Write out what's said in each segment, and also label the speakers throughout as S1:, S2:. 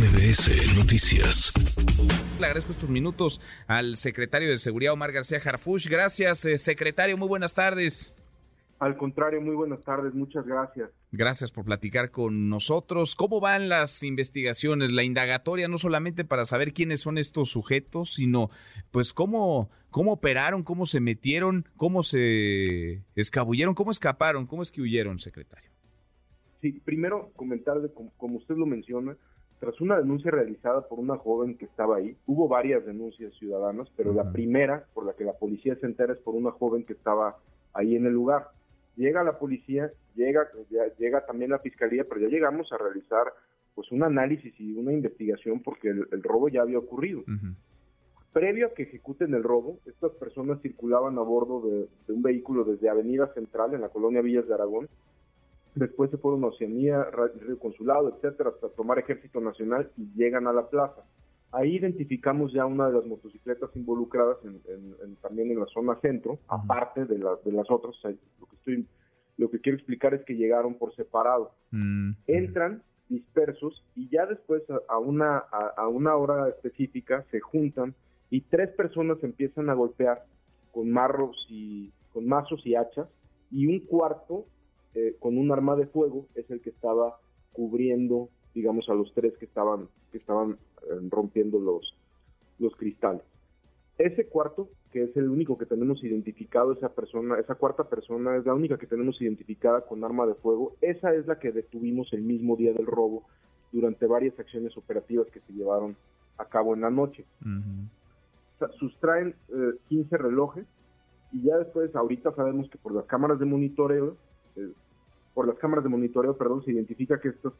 S1: MBS Noticias.
S2: Le agradezco estos minutos al secretario de Seguridad, Omar García Harfush. Gracias, eh, secretario. Muy buenas tardes.
S3: Al contrario, muy buenas tardes. Muchas gracias.
S2: Gracias por platicar con nosotros. ¿Cómo van las investigaciones, la indagatoria, no solamente para saber quiénes son estos sujetos, sino pues cómo, cómo operaron, cómo se metieron, cómo se escabulleron, cómo escaparon, cómo es que huyeron, secretario?
S3: Sí, primero comentar, de, como, usted lo menciona, tras una denuncia realizada por una joven que estaba ahí, hubo varias denuncias ciudadanas, pero la primera por la que la policía se entera es por una joven que estaba ahí en el lugar. Llega la policía, llega, llega también la fiscalía, pero ya llegamos a realizar pues un análisis y una investigación porque el, robo ya había ocurrido. Previo a que ejecuten el robo, estas personas circulaban a bordo de, de, un vehículo desde Avenida Central en la colonia Villas de Aragón después se fueron a Oceanía, Río Consulado, etcétera, hasta tomar Ejército Nacional y llegan a la plaza. Ahí identificamos ya una de las motocicletas involucradas en, también en la zona centro, aparte de, de las otras. lo, que estoy, lo que quiero explicar es que llegaron por separado. Mm. Entran dispersos y ya después a, una, a, una hora específica se juntan y tres personas empiezan a golpear con marros y con mazos y hachas y un cuarto eh, con un arma de fuego es el que estaba cubriendo, digamos, a los tres que estaban, que estaban eh, rompiendo los, los cristales. Ese cuarto, que es el único que tenemos identificado, esa persona, esa cuarta persona es la única que tenemos identificada con arma de fuego, esa es la que detuvimos el mismo día del robo durante varias acciones operativas que se llevaron a cabo en la noche. sustraen 15 eh, relojes y ya después, ahorita sabemos que por las cámaras de monitoreo eh, por las cámaras de monitoreo, perdón, se identifica que estos,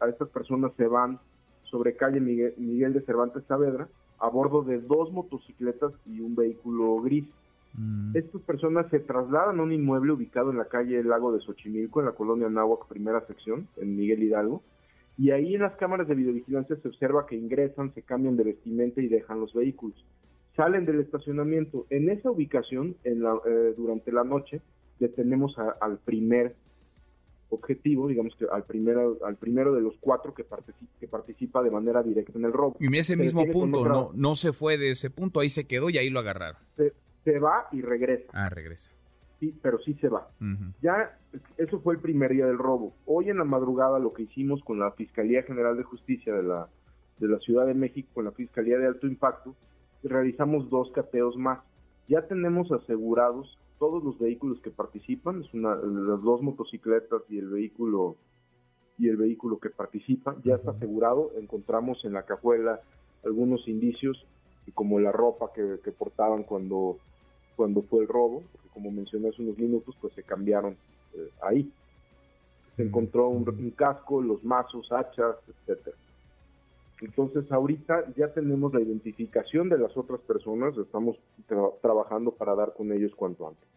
S3: a estas personas se van sobre calle Miguel, de Cervantes Saavedra a bordo de dos motocicletas y un vehículo gris. Mm. Estas personas se trasladan a un inmueble ubicado en la calle Lago de Xochimilco, en la colonia Náhuac, primera sección, en Miguel Hidalgo, y ahí en las cámaras de videovigilancia se observa que ingresan, se cambian de vestimenta y dejan los vehículos. Salen del estacionamiento. En esa ubicación, en la, eh, durante la noche, detenemos al primer objetivo, digamos que al primero, al primero de los cuatro que participa, que participa de manera directa en el robo.
S2: Y ese mismo punto, no, no se fue de ese punto, ahí se quedó y ahí lo agarraron.
S3: Se, va y regresa.
S2: Ah, regresa.
S3: Sí, pero sí se va. Ya, eso fue el primer día del robo. Hoy en la madrugada lo que hicimos con la Fiscalía General de Justicia de la, de la Ciudad de México, con la Fiscalía de Alto Impacto, realizamos dos cateos más. Ya tenemos asegurados todos los vehículos que participan, es una, las dos motocicletas y el vehículo y el vehículo que participa, ya está asegurado, encontramos en la cajuela algunos indicios como la ropa que, portaban cuando, cuando fue el robo, porque como mencioné hace unos minutos, pues se cambiaron eh, ahí. Se encontró un, casco, los mazos, hachas, etcétera. Entonces ahorita ya tenemos la identificación de las otras personas, estamos trabajando para dar con ellos cuanto antes.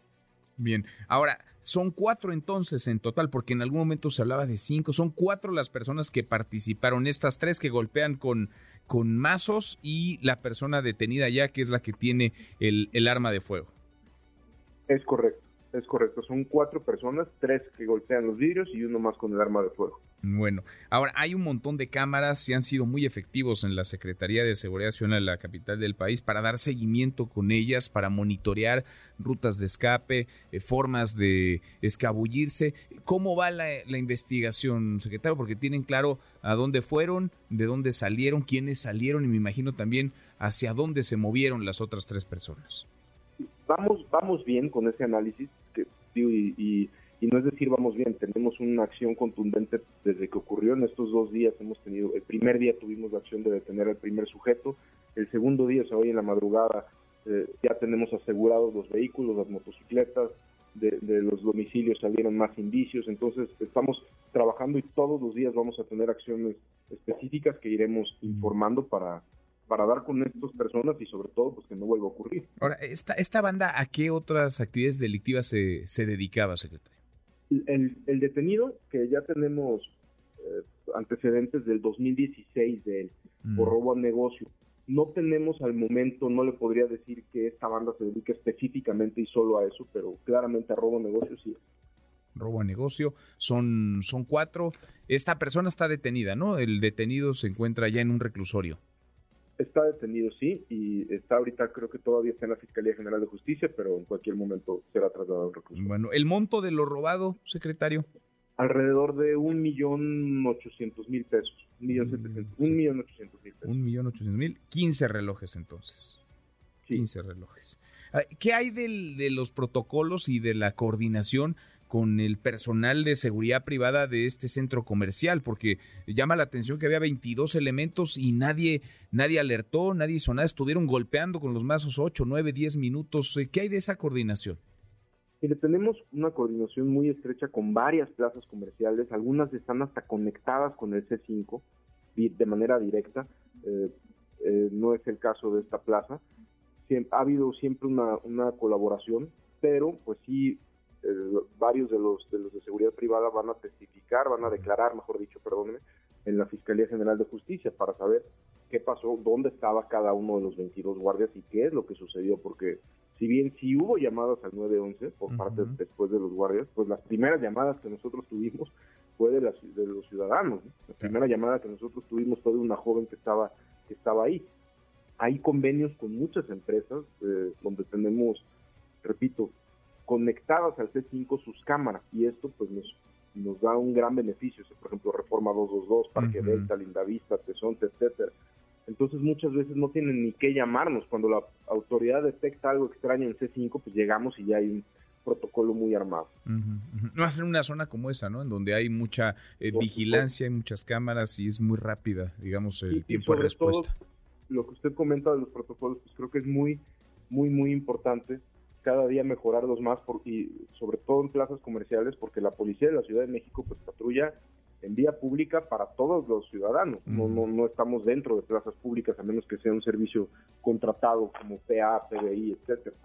S2: Bien, ahora, son cuatro entonces en total, porque en algún momento se hablaba de cinco, son cuatro las personas que participaron, estas tres que golpean con, con mazos y la persona detenida ya, que es la que tiene el, el arma de fuego.
S3: Es correcto. Es correcto, son cuatro personas, tres que golpean los vidrios y uno más con el arma de fuego.
S2: Bueno, ahora hay un montón de cámaras y han sido muy efectivos en la Secretaría de Seguridad Ciudadana de la capital del país para dar seguimiento con ellas, para monitorear rutas de escape, eh, formas de escabullirse. ¿Cómo va la, la investigación, secretario? Porque tienen claro a dónde fueron, de dónde salieron, quiénes salieron y me imagino también hacia dónde se movieron las otras tres personas
S3: vamos, vamos bien con ese análisis, que, y, no es decir vamos bien, tenemos una acción contundente desde que ocurrió en estos dos días, hemos tenido, el primer día tuvimos la acción de detener al primer sujeto, el segundo día, o sea, hoy en la madrugada, eh, ya tenemos asegurados los vehículos, las motocicletas, de, de, los domicilios salieron más indicios, entonces estamos trabajando y todos los días vamos a tener acciones específicas que iremos informando para, para dar con estas personas y sobre todo pues que no vuelva a ocurrir.
S2: Ahora, ¿esta, esta banda a qué otras actividades delictivas se, se dedicaba, secretario?
S3: El, el, detenido, que ya tenemos eh, antecedentes del 2016 de él, por mm. robo a negocio, no tenemos al momento, no le podría decir que esta banda se dedica específicamente y solo a eso, pero claramente a robo a negocio sí.
S2: robo a negocio. Son, son cuatro. Esta persona está detenida, ¿no? El detenido se encuentra ya en un reclusorio.
S3: Está detenido, sí, y está ahorita, creo que todavía está en la Fiscalía General de Justicia, pero en cualquier momento será trasladado al reclusorio.
S2: Bueno, ¿el monto de lo robado, secretario?
S3: Alrededor de un millón ochocientos mil pesos. Un millón setecientos, un millón ochocientos mil pesos.
S2: Un millón ochocientos mil, quince relojes entonces. Sí. 15 relojes. Ah, ¿Qué hay del, de los protocolos y de la coordinación con el personal de seguridad privada de este centro comercial? Porque llama la atención que había 22 elementos y nadie, nadie alertó, nadie hizo nada. Estuvieron golpeando con los mazos 8, 9, 10 minutos. ¿Qué hay de esa coordinación?
S3: Mire, tenemos una coordinación muy estrecha con varias plazas comerciales. Algunas están hasta conectadas con el C5 de manera directa. Eh, eh, no es el caso de esta plaza ha habido siempre una, una colaboración, pero pues sí, eh, varios de los, de los de seguridad privada van a testificar, van a declarar, mejor dicho, perdónenme, en la Fiscalía General de Justicia para saber qué pasó, dónde estaba cada uno de los 22 guardias y qué es lo que sucedió, porque si bien sí hubo llamadas al 911 por parte después de los guardias, pues las primeras llamadas que nosotros tuvimos fue de, las, de los ciudadanos. La primera llamada que nosotros tuvimos fue de una joven que estaba, que estaba ahí. Hay convenios con muchas empresas eh, donde tenemos, repito, conectadas al C5 sus cámaras y esto pues nos, nos da un gran beneficio, por ejemplo Reforma 222, Parque Delta, Lindavista, Tesonte, etcétera. Entonces muchas veces no tienen ni qué llamarnos. Cuando la autoridad detecta algo extraño en C5, pues llegamos y ya hay un protocolo muy armado.
S2: No hacer una zona como esa, ¿no? En donde hay mucha eh, vigilancia, hay muchas cámaras y es muy rápida, digamos, el tiempo de respuesta
S3: lo que usted comenta de los protocolos, pues creo que es muy, muy, muy importante cada día mejorarlos más por, y sobre todo en plazas comerciales porque la policía de la Ciudad de México pues patrulla en vía pública para todos los ciudadanos. No, no, no estamos dentro de plazas públicas a menos que sea un servicio contratado como PA, PBI, etcétera.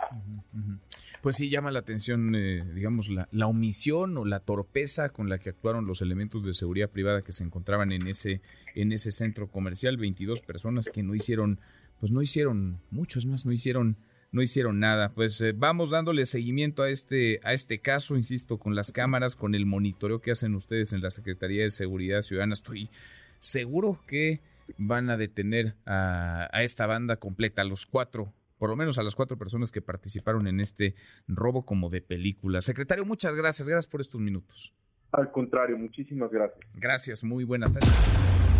S2: Pues sí llama la atención, eh, digamos, la, la, omisión o la torpeza con la que actuaron los elementos de seguridad privada que se encontraban en ese en ese centro comercial, 22 personas que no hicieron, pues no hicieron muchos más, no hicieron no hicieron nada. Pues eh, vamos dándole seguimiento a este, a este caso, insisto, con las cámaras, con el monitoreo que hacen ustedes en la Secretaría de Seguridad Ciudadana. Estoy seguro que van a detener a, a esta banda completa, a los cuatro por lo menos a las cuatro personas que participaron en este robo como de película. Secretario, muchas gracias, gracias por estos minutos.
S3: Al contrario, muchísimas gracias.
S2: Gracias, muy buenas tardes.